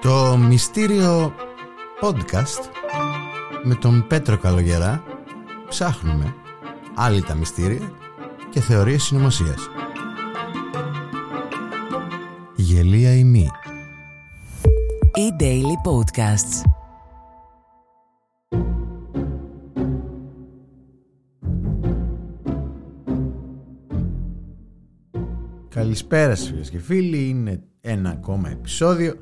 Το μυστήριο podcast με τον Πέτρο Καλογερά ψάχνουμε άλλη τα μυστήρια και θεωρίες συνωμοσίας. Γελία ή μη. E-Daily Podcasts. Καλησπέρα σας φίλες και φίλοι, είναι ένα ακόμα επεισόδιο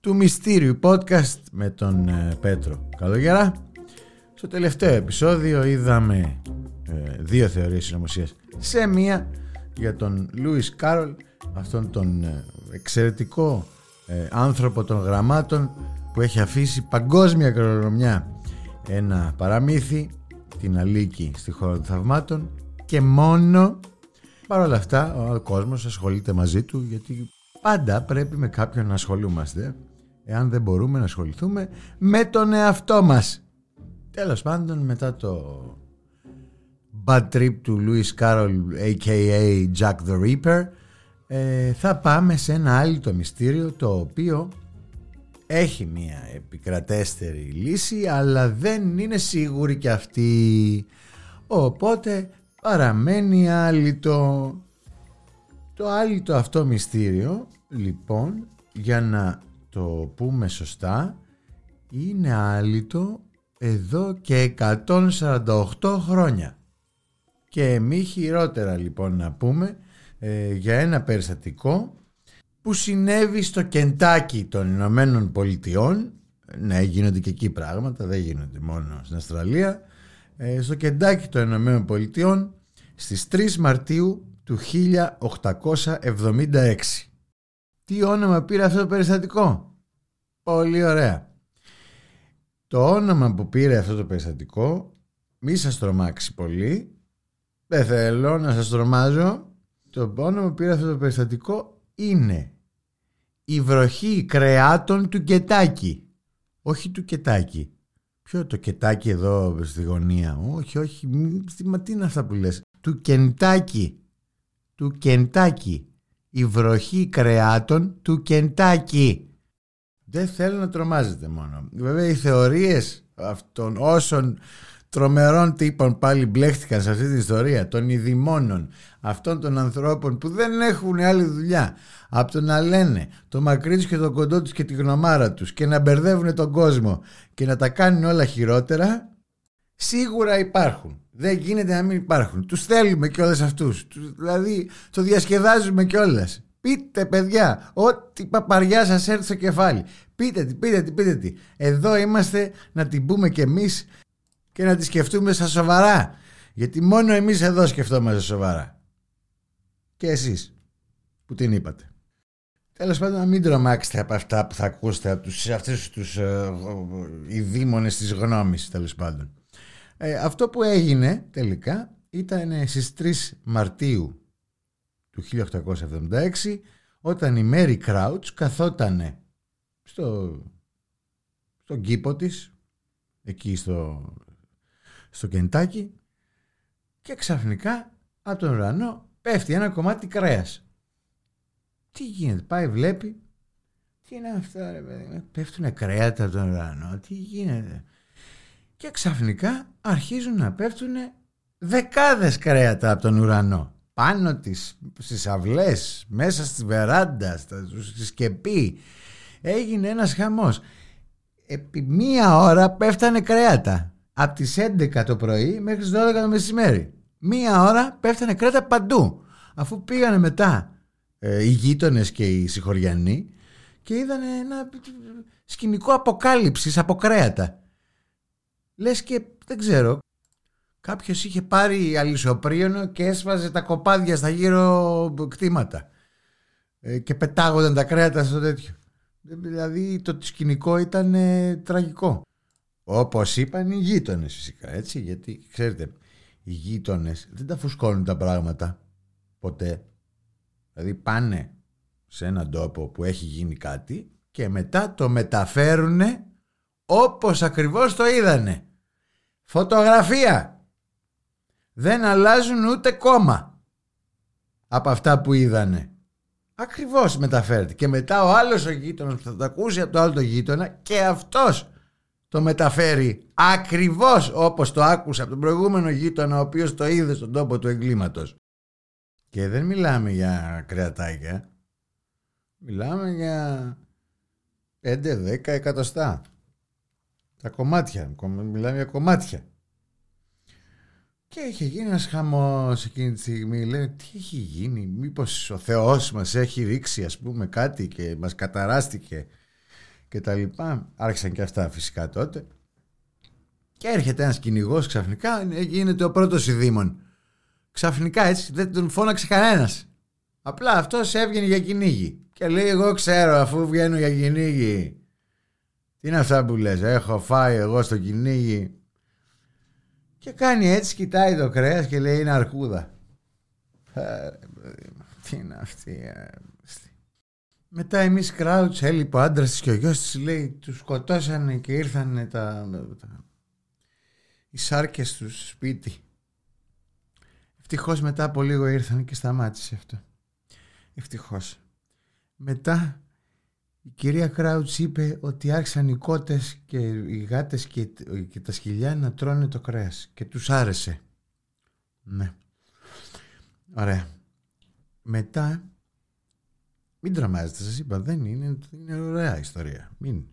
του Μυστήριου Podcast με τον ε, Πέτρο Καλογερά. Στο τελευταίο επεισόδιο είδαμε ε, δύο θεωρίες συνωμοσίας σε μία για τον Λούις Κάρολ, αυτόν τον ε, εξαιρετικό άνθρωπο των γραμμάτων που έχει αφήσει παγκόσμια κληρονομιά ένα παραμύθι, την Αλίκη στη χώρα των θαυμάτων και μόνο Παρ' όλα αυτά ο κόσμος ασχολείται μαζί του γιατί πάντα πρέπει με κάποιον να ασχολούμαστε εάν δεν μπορούμε να ασχοληθούμε με τον εαυτό μας. Τέλος πάντων μετά το bad trip του Louis Carroll aka Jack the Ripper ε, θα πάμε σε ένα άλλο το μυστήριο το οποίο έχει μια επικρατέστερη λύση αλλά δεν είναι σίγουρη και αυτή οπότε παραμένει άλυτο. Το άλυτο αυτό μυστήριο, λοιπόν, για να το πούμε σωστά, είναι άλυτο εδώ και 148 χρόνια. Και μη χειρότερα λοιπόν να πούμε ε, για ένα περιστατικό που συνέβη στο Κεντάκι των Ηνωμένων Πολιτειών ναι γίνονται και εκεί πράγματα δεν γίνονται μόνο στην Αυστραλία ε, στο Κεντάκι των Ηνωμένων Πολιτειών στις 3 Μαρτίου του 1876. Τι όνομα πήρε αυτό το περιστατικό; Πολύ ωραία. Το όνομα που πήρε αυτό το περιστατικό μη σας τρομάξει πολύ. Δεν θέλω να σας τρομάζω. Το όνομα που πήρε αυτό το περιστατικό είναι η βροχή κρεάτων του Κετάκι. Όχι του Κετάκι. Ποιο το Κετάκι εδώ στη γωνία; Όχι, όχι. Μα τι είναι αυτά που λες; Του Κεντάκι. Του Κεντάκι. Η βροχή κρεάτων του Κεντάκι. Δεν θέλω να τρομάζετε μόνο. Βέβαια οι θεωρίες αυτών όσων τρομερών τύπων πάλι μπλέχτηκαν σε αυτή την ιστορία των ειδημόνων αυτών των ανθρώπων που δεν έχουν άλλη δουλειά από το να λένε το μακρύ τους και το κοντό τους και τη γνωμάρα τους και να μπερδεύουν τον κόσμο και να τα κάνουν όλα χειρότερα σίγουρα υπάρχουν δεν γίνεται να μην υπάρχουν. Τους θέλουμε κιόλας αυτούς. Δηλαδή το διασκεδάζουμε κιόλας. Πείτε παιδιά, ό,τι παπαριά σας έρθει στο κεφάλι. Πείτε τι, πείτε τι, πείτε τι. Εδώ είμαστε να την πούμε κι εμείς και να τη σκεφτούμε στα σοβαρά. Γιατί μόνο εμείς εδώ σκεφτόμαστε σοβαρά. Και εσείς που την είπατε. Τέλος πάντων, να μην τρομάξετε από αυτά που θα ακούσετε από αυτούς τους ε, ε, της γνώμης, τέλος πάντων. Ε, αυτό που έγινε τελικά ήταν στις 3 Μαρτίου του 1876 όταν η Μέρι Κράουτς καθότανε στο, στον κήπο της εκεί στο, στο Κεντάκι και ξαφνικά από τον ουρανό πέφτει ένα κομμάτι κρέας. Τι γίνεται, πάει βλέπει τι είναι αυτό ρε παιδί, πέφτουνε κρέατα από τον ουρανό, τι γίνεται και ξαφνικά αρχίζουν να πέφτουν δεκάδες κρέατα από τον ουρανό πάνω τις, στις αυλές, μέσα στη βεράντα, στη σκεπή. Έγινε ένας χαμός. Επί μία ώρα πέφτανε κρέατα. Από τις 11 το πρωί μέχρι τις 12 το μεσημέρι. Μία ώρα πέφτανε κρέατα παντού. Αφού πήγανε μετά ε, οι γείτονες και οι συγχωριανοί και είδαν ένα σκηνικό αποκάλυψης από κρέατα λες και δεν ξέρω κάποιος είχε πάρει αλυσοπρίωνο και έσβαζε τα κοπάδια στα γύρω κτήματα ε, και πετάγονταν τα κρέατα στο τέτοιο δηλαδή το σκηνικό ήταν ε, τραγικό όπως είπαν οι γείτονες φυσικά έτσι γιατί ξέρετε οι γείτονες δεν τα φουσκώνουν τα πράγματα ποτέ δηλαδή πάνε σε έναν τόπο που έχει γίνει κάτι και μετά το μεταφέρουν όπως ακριβώς το είδανε. Φωτογραφία. Δεν αλλάζουν ούτε κόμμα από αυτά που είδανε. Ακριβώς μεταφέρεται. Και μετά ο άλλος ο γείτονας που θα το ακούσει από το άλλο το γείτονα και αυτός το μεταφέρει ακριβώς όπως το άκουσε από τον προηγούμενο γείτονα ο οποίος το είδε στον τόπο του εγκλήματος. Και δεν μιλάμε για κρεατάκια. Μιλάμε για 5-10 εκατοστά. Τα κομμάτια. Μιλάμε για κομμάτια. Και είχε γίνει ένας χαμός εκείνη τη στιγμή. Λέει, τι έχει γίνει, μήπως ο Θεός μας έχει ρίξει, ας πούμε, κάτι και μας καταράστηκε και τα λοιπά. Άρχισαν και αυτά φυσικά τότε. Και έρχεται ένας κυνηγός ξαφνικά, γίνεται ο πρώτος ειδήμων. Ξαφνικά έτσι δεν τον φώναξε κανένας. Απλά αυτός έβγαινε για κυνήγι. Και λέει: Εγώ ξέρω, αφού βγαίνω για κυνήγι. Τι είναι αυτά που λες, έχω φάει εγώ στο κυνήγι και κάνει έτσι, κοιτάει το κρέας και λέει είναι αρκούδα. Τι είναι αυτή. Μετά η Miss Crouch έλειπε ο άντρας της και ο γιος της λέει τους σκοτώσανε και ήρθαν τα, τα, οι σάρκες τους σπίτι. Ευτυχώς μετά από λίγο ήρθαν και σταμάτησε αυτό. Ευτυχώς. Μετά η κυρία Κράουτς είπε ότι άρχισαν οι κότες και οι γάτες και, και τα σκυλιά να τρώνε το κρέας και τους άρεσε. Ναι. Ωραία. Μετά, μην τρομάζετε σας είπα, δεν είναι, είναι ωραία ιστορία. Μην.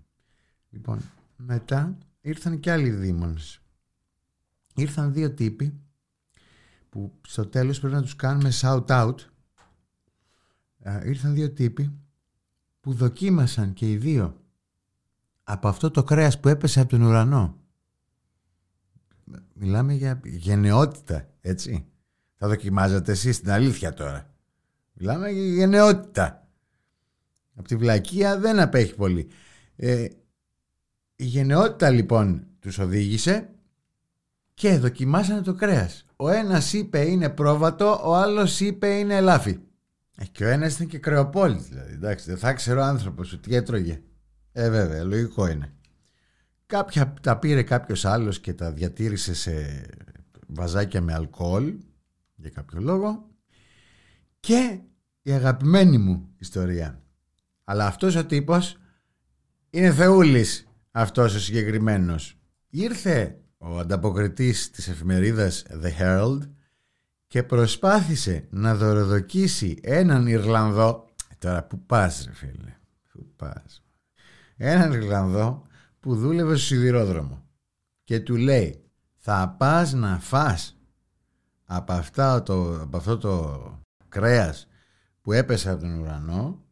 Λοιπόν, μετά ήρθαν και άλλοι δήμονες. Ήρθαν δύο τύποι που στο τέλος πρέπει να τους κάνουμε shout out. ήρθαν δύο τύποι που δοκίμασαν και οι δύο από αυτό το κρέας που έπεσε από τον ουρανό. Μιλάμε για γενναιότητα, έτσι. Θα δοκιμάζετε εσείς την αλήθεια τώρα. Μιλάμε για γενναιότητα. Από τη βλακεία δεν απέχει πολύ. Ε, η γενναιότητα λοιπόν τους οδήγησε και δοκιμάσανε το κρέας. Ο ένας είπε είναι πρόβατο, ο άλλος είπε είναι ελάφι. Ε, και ο ένας ήταν και κρεοπόλης, δηλαδή. Εντάξει, δεν θα ξέρω άνθρωπος ότι έτρωγε. Ε, βέβαια, λογικό είναι. Κάποια τα πήρε κάποιος άλλος και τα διατήρησε σε βαζάκια με αλκοόλ για κάποιο λόγο. Και η αγαπημένη μου ιστορία. Αλλά αυτός ο τύπος είναι θεούλης αυτός ο συγκεκριμένος. Ήρθε ο ανταποκριτής της εφημερίδας The Herald και προσπάθησε να δωροδοκίσει έναν Ιρλανδό ε, τώρα που πας ρε φίλε που πας έναν Ιρλανδό που δούλευε στο σιδηρόδρομο και του λέει θα πας να φας από, αυτά το, από αυτό το κρέας που έπεσε από τον ουρανό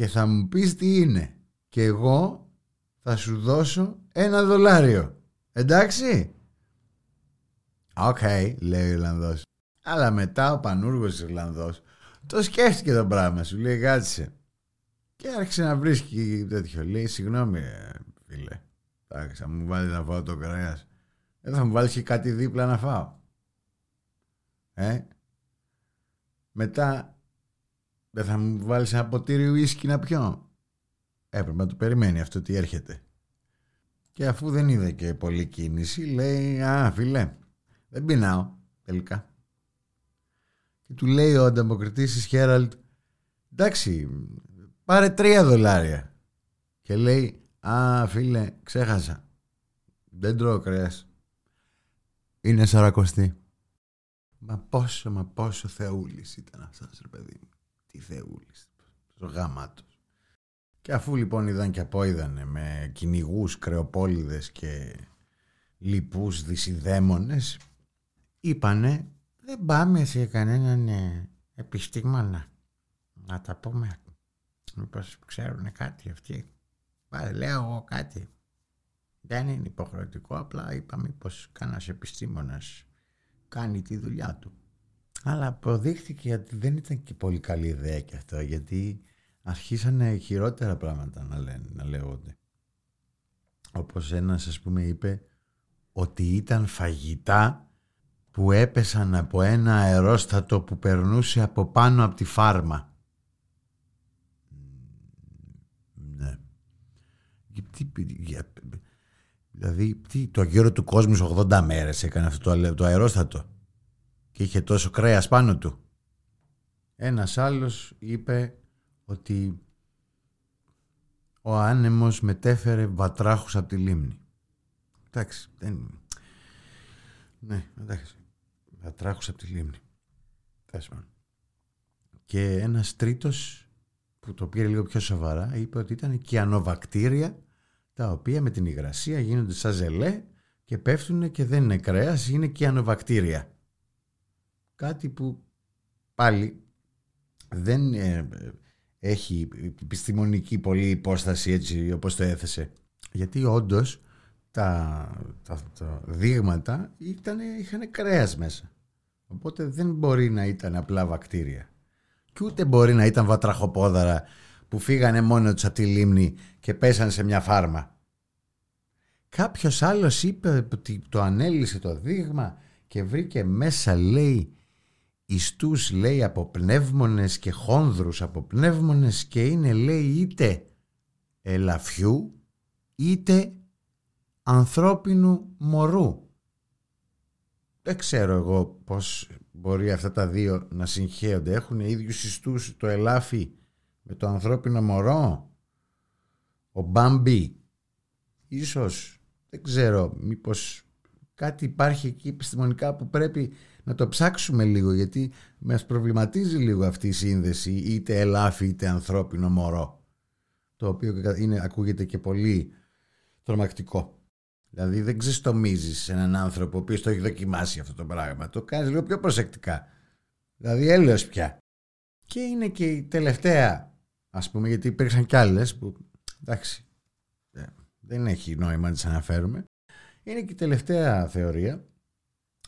και θα μου πεις τι είναι και εγώ θα σου δώσω ένα δολάριο εντάξει; OK, okay, λέει ο Ιρλανδός. Αλλά μετά ο πανούργος Ιρλανδός το σκέφτηκε το πράγμα σου, λέει κάτσε. Και άρχισε να βρίσκει τέτοιο. Λέει, συγγνώμη, φίλε. Εντάξει, θα μου βάλεις να φάω το κρέας. Δεν θα μου βάλεις και κάτι δίπλα να φάω. Ε. Μετά δεν θα μου βάλεις ένα ποτήρι ουίσκι να πιω. Έπρεπε να το περιμένει αυτό τι έρχεται. Και αφού δεν είδε και πολλή κίνηση, λέει, α, φίλε, δεν πεινάω τελικά. Και του λέει ο ανταποκριτής της Χέραλτ εντάξει πάρε τρία δολάρια. Και λέει α φίλε ξέχασα δεν τρώω κρέας. Είναι σαρακοστή. Μα πόσο μα πόσο θεούλης ήταν αυτός ρε παιδί μου. Τι θεούλης. Στο γαμάτος. Και αφού λοιπόν είδαν και απόειδανε με κυνηγούς, κρεοπόλιδες και λοιπούς δυσιδαίμονες είπανε δεν πάμε σε κανέναν ε, επιστήμονα να τα πούμε. Μήπως ξέρουν κάτι αυτοί. Πάρε, λέω εγώ κάτι. Δεν είναι υποχρεωτικό, απλά είπα μήπως κανένας επιστήμονας κάνει τη δουλειά του. Αλλά αποδείχθηκε ότι δεν ήταν και πολύ καλή ιδέα και αυτό, γιατί αρχίσανε χειρότερα πράγματα να, λένε, να λέγονται. Όπως ένας ας πούμε είπε ότι ήταν φαγητά που έπεσαν από ένα αερόστατο που περνούσε από πάνω από τη φάρμα. Ναι. δηλαδή, τι, το γύρο του κόσμου 80 μέρες έκανε αυτό το, το αερόστατο και είχε τόσο κρέας πάνω του. Ένας άλλος είπε ότι ο άνεμος μετέφερε βατράχους από τη λίμνη. Εντάξει, δεν... Ναι, εντάξει. Βατράχους από τη λίμνη. Και ένας τρίτος που το πήρε λίγο πιο σοβαρά είπε ότι ήταν κιανοβακτήρια τα οποία με την υγρασία γίνονται σαν ζελέ και πέφτουν και δεν είναι κρέας, είναι κιανοβακτήρια. Κάτι που πάλι δεν ε, έχει επιστημονική πολύ υπόσταση έτσι όπως το έθεσε. Γιατί όντως τα, τα, δείγματα ήταν, είχαν κρέας μέσα. Οπότε δεν μπορεί να ήταν απλά βακτήρια. Και ούτε μπορεί να ήταν βατραχοπόδαρα που φύγανε μόνο τους από τη λίμνη και πέσανε σε μια φάρμα. Κάποιος άλλος είπε ότι το ανέλησε το δείγμα και βρήκε μέσα λέει ιστούς λέει από πνεύμονες και χόνδρους από πνεύμονες και είναι λέει είτε ελαφιού είτε ανθρώπινου μωρού. Δεν ξέρω εγώ πώς μπορεί αυτά τα δύο να συγχέονται. Έχουν ίδιους ιστούς το ελάφι με το ανθρώπινο μωρό; Ο Μπάμπι. Ίσως, δεν ξέρω, μήπως κάτι υπάρχει εκεί επιστημονικά που πρέπει να το ψάξουμε λίγο γιατί μας προβληματίζει λίγο αυτή η σύνδεση είτε ελάφι είτε ανθρώπινο μωρό το οποίο είναι, ακούγεται και πολύ τρομακτικό. Δηλαδή δεν ξεστομίζεις έναν άνθρωπο ο οποίος το έχει δοκιμάσει αυτό το πράγμα. Το κάνεις λίγο πιο προσεκτικά. Δηλαδή έλεος πια. Και είναι και η τελευταία, ας πούμε, γιατί υπήρξαν κι άλλες που εντάξει, ε, δεν έχει νόημα να τις αναφέρουμε. Είναι και η τελευταία θεωρία,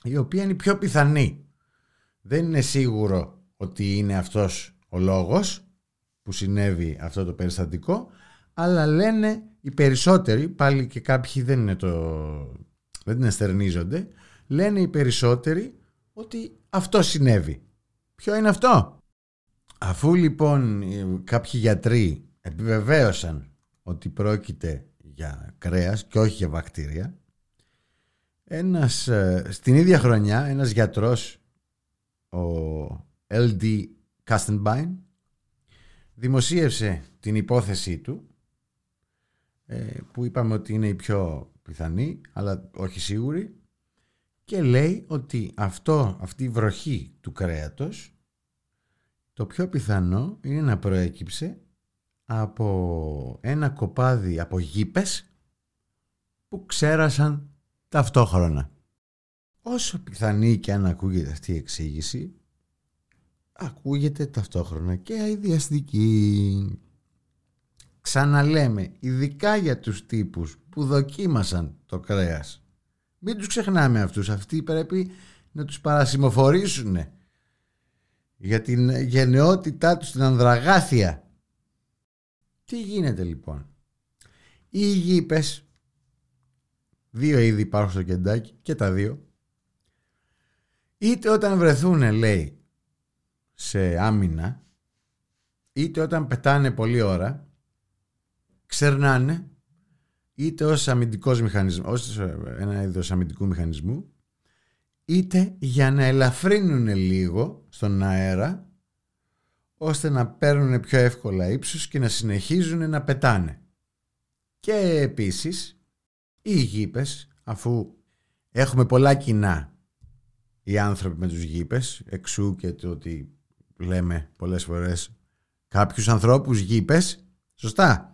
η οποία είναι η πιο πιθανή. Δεν είναι σίγουρο ότι είναι αυτός ο λόγος που συνέβη αυτό το περιστατικό, αλλά λένε οι περισσότεροι, πάλι και κάποιοι δεν, είναι το, δεν την εστερνίζονται, λένε οι περισσότεροι ότι αυτό συνέβη. Ποιο είναι αυτό; Αφού λοιπόν κάποιοι γιατροί επιβεβαίωσαν ότι πρόκειται για κρέας και όχι για βακτήρια, ένας, ε, στην ίδια χρονιά ένας γιατρός, ο L.D. Kastenbein, δημοσίευσε την υπόθεσή του ε, που είπαμε ότι είναι η πιο πιθανή αλλά όχι σίγουρη και λέει ότι αυτό, αυτή η βροχή του κρέατος το πιο πιθανό είναι να προέκυψε από ένα κοπάδι από γήπες που ξέρασαν ταυτόχρονα. Όσο πιθανή και αν ακούγεται αυτή η εξήγηση ακούγεται ταυτόχρονα και αειδιαστική. Ξαναλέμε, ειδικά για τους τύπους που δοκίμασαν το κρέας. Μην τους ξεχνάμε αυτούς. Αυτοί πρέπει να τους παρασημοφορήσουν για την γενναιότητά τους στην ανδραγάθεια. Τι γίνεται λοιπόν; Οι γήπες, δύο είδη υπάρχουν στο κεντάκι και τα δύο, είτε όταν βρεθούν λέει σε άμυνα, είτε όταν πετάνε πολλή ώρα, ξερνάνε είτε ως αμυντικός μηχανισμός, ως ένα είδος αμυντικού μηχανισμού, είτε για να ελαφρύνουν λίγο στον αέρα, ώστε να παίρνουν πιο εύκολα ύψος και να συνεχίζουν να πετάνε. Και επίσης, οι γήπες, αφού έχουμε πολλά κοινά οι άνθρωποι με τους γήπες, εξού και το ότι λέμε πολλές φορές κάποιους ανθρώπους γήπες, σωστά,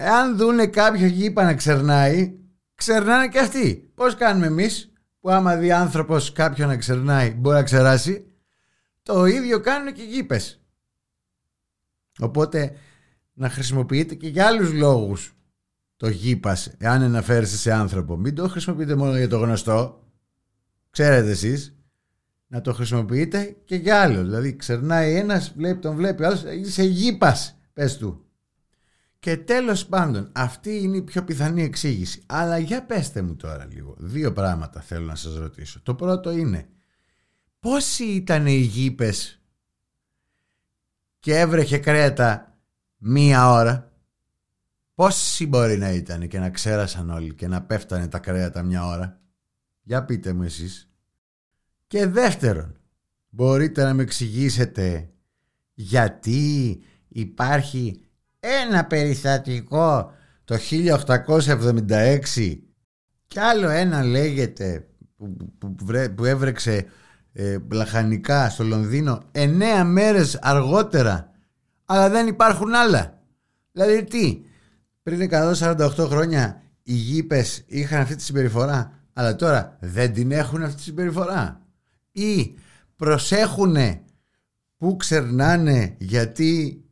Εάν δούνε κάποιο γήπα να ξερνάει, ξερνάνε και αυτοί. Πώς κάνουμε εμείς που άμα δει άνθρωπος κάποιον να ξερνάει μπορεί να ξεράσει; Το ίδιο κάνουν και οι γήπες. Οπότε να χρησιμοποιείτε και για άλλους λόγους το γήπας εάν αναφέρεστε σε άνθρωπο. Μην το χρησιμοποιείτε μόνο για το γνωστό. Ξέρετε εσείς. Να το χρησιμοποιείτε και για άλλο. Δηλαδή ξερνάει ένας, βλέπει, τον βλέπει άλλος, είσαι γήπας, πες του. Και τέλος πάντων, αυτή είναι η πιο πιθανή εξήγηση. Αλλά για πέστε μου τώρα λίγο. Δύο πράγματα θέλω να σας ρωτήσω. Το πρώτο είναι, πόσοι ήταν οι γήπες και έβρεχε κρέατα μία ώρα; Πόσοι μπορεί να ήταν και να ξέρασαν όλοι και να πέφτανε τα κρέατα μία ώρα; Για πείτε μου εσείς. Και δεύτερον, μπορείτε να με εξηγήσετε γιατί υπάρχει ένα περιστατικό το 1876 και άλλο ένα λέγεται που, που, που έβρεξε ε, λαχανικά στο Λονδίνο εννέα μέρες αργότερα αλλά δεν υπάρχουν άλλα. Δηλαδή τι, πριν 148 χρόνια οι γήπες είχαν αυτή τη συμπεριφορά αλλά τώρα δεν την έχουν αυτή τη συμπεριφορά ή προσέχουνε που ξερνάνε γιατί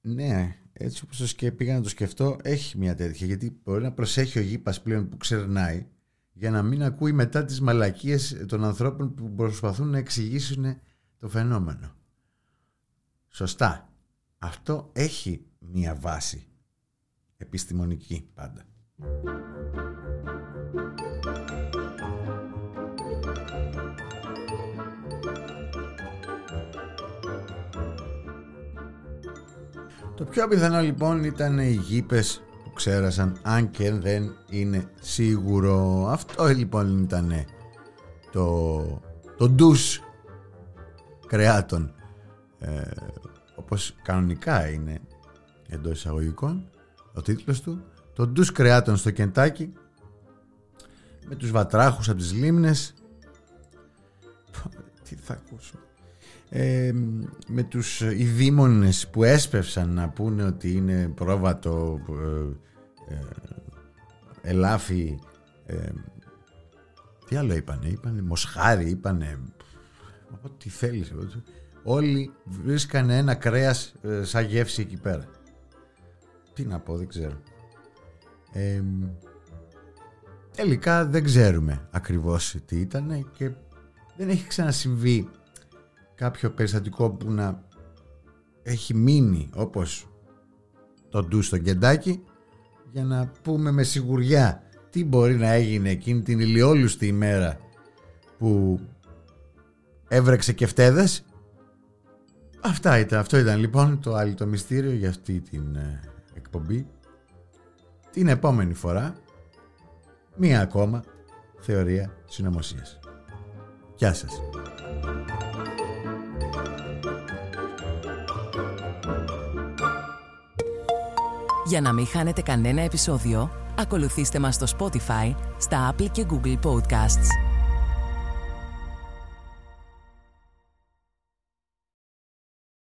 ναι έτσι όπως το πήγα να το σκεφτώ έχει μια τέτοια γιατί μπορεί να προσέχει ο γήπας πλέον που ξερνάει για να μην ακούει μετά τις μαλακίες των ανθρώπων που προσπαθούν να εξηγήσουν το φαινόμενο. Σωστά. Αυτό έχει μία βάση επιστημονική πάντα. Το πιο πιθανό λοιπόν ήταν οι γήπες που ξέρασαν αν και δεν είναι σίγουρο. Αυτό λοιπόν ήταν το, το ντους κρεάτων ε, όπως κανονικά είναι εντός εισαγωγικών ο τίτλος του το ντους κρεάτων στο Κεντάκι με τους βατράχους από τις λίμνες. Τι θα ακούσω. Ε, με τους ειδήμονες που έσπευσαν να πούνε ότι είναι πρόβατο ε, ε, ελάφι ε, τι άλλο είπανε είπανε μοσχάρι είπανε ό,τι θέλεις. Όλοι βρίσκανε ένα κρέας ε, σαν γεύση εκεί πέρα τι να πω δεν ξέρω. Ε, τελικά δεν ξέρουμε ακριβώς τι ήταν και δεν έχει ξανασυμβεί κάποιο περιστατικό που να έχει μείνει όπως το ντου στο κεντάκι για να πούμε με σιγουριά τι μπορεί να έγινε εκείνη την ηλιόλουστη ημέρα που έβρεξε και φτέδες Αυτά ήταν, αυτό ήταν λοιπόν το άλλο το μυστήριο για αυτή την ε, εκπομπή. Την επόμενη φορά μία ακόμα θεωρία συνωμοσίας. Γεια σας. Για να μην χάνετε κανένα επεισόδιο, ακολουθήστε μας στο Spotify, στα Apple και Google Podcasts.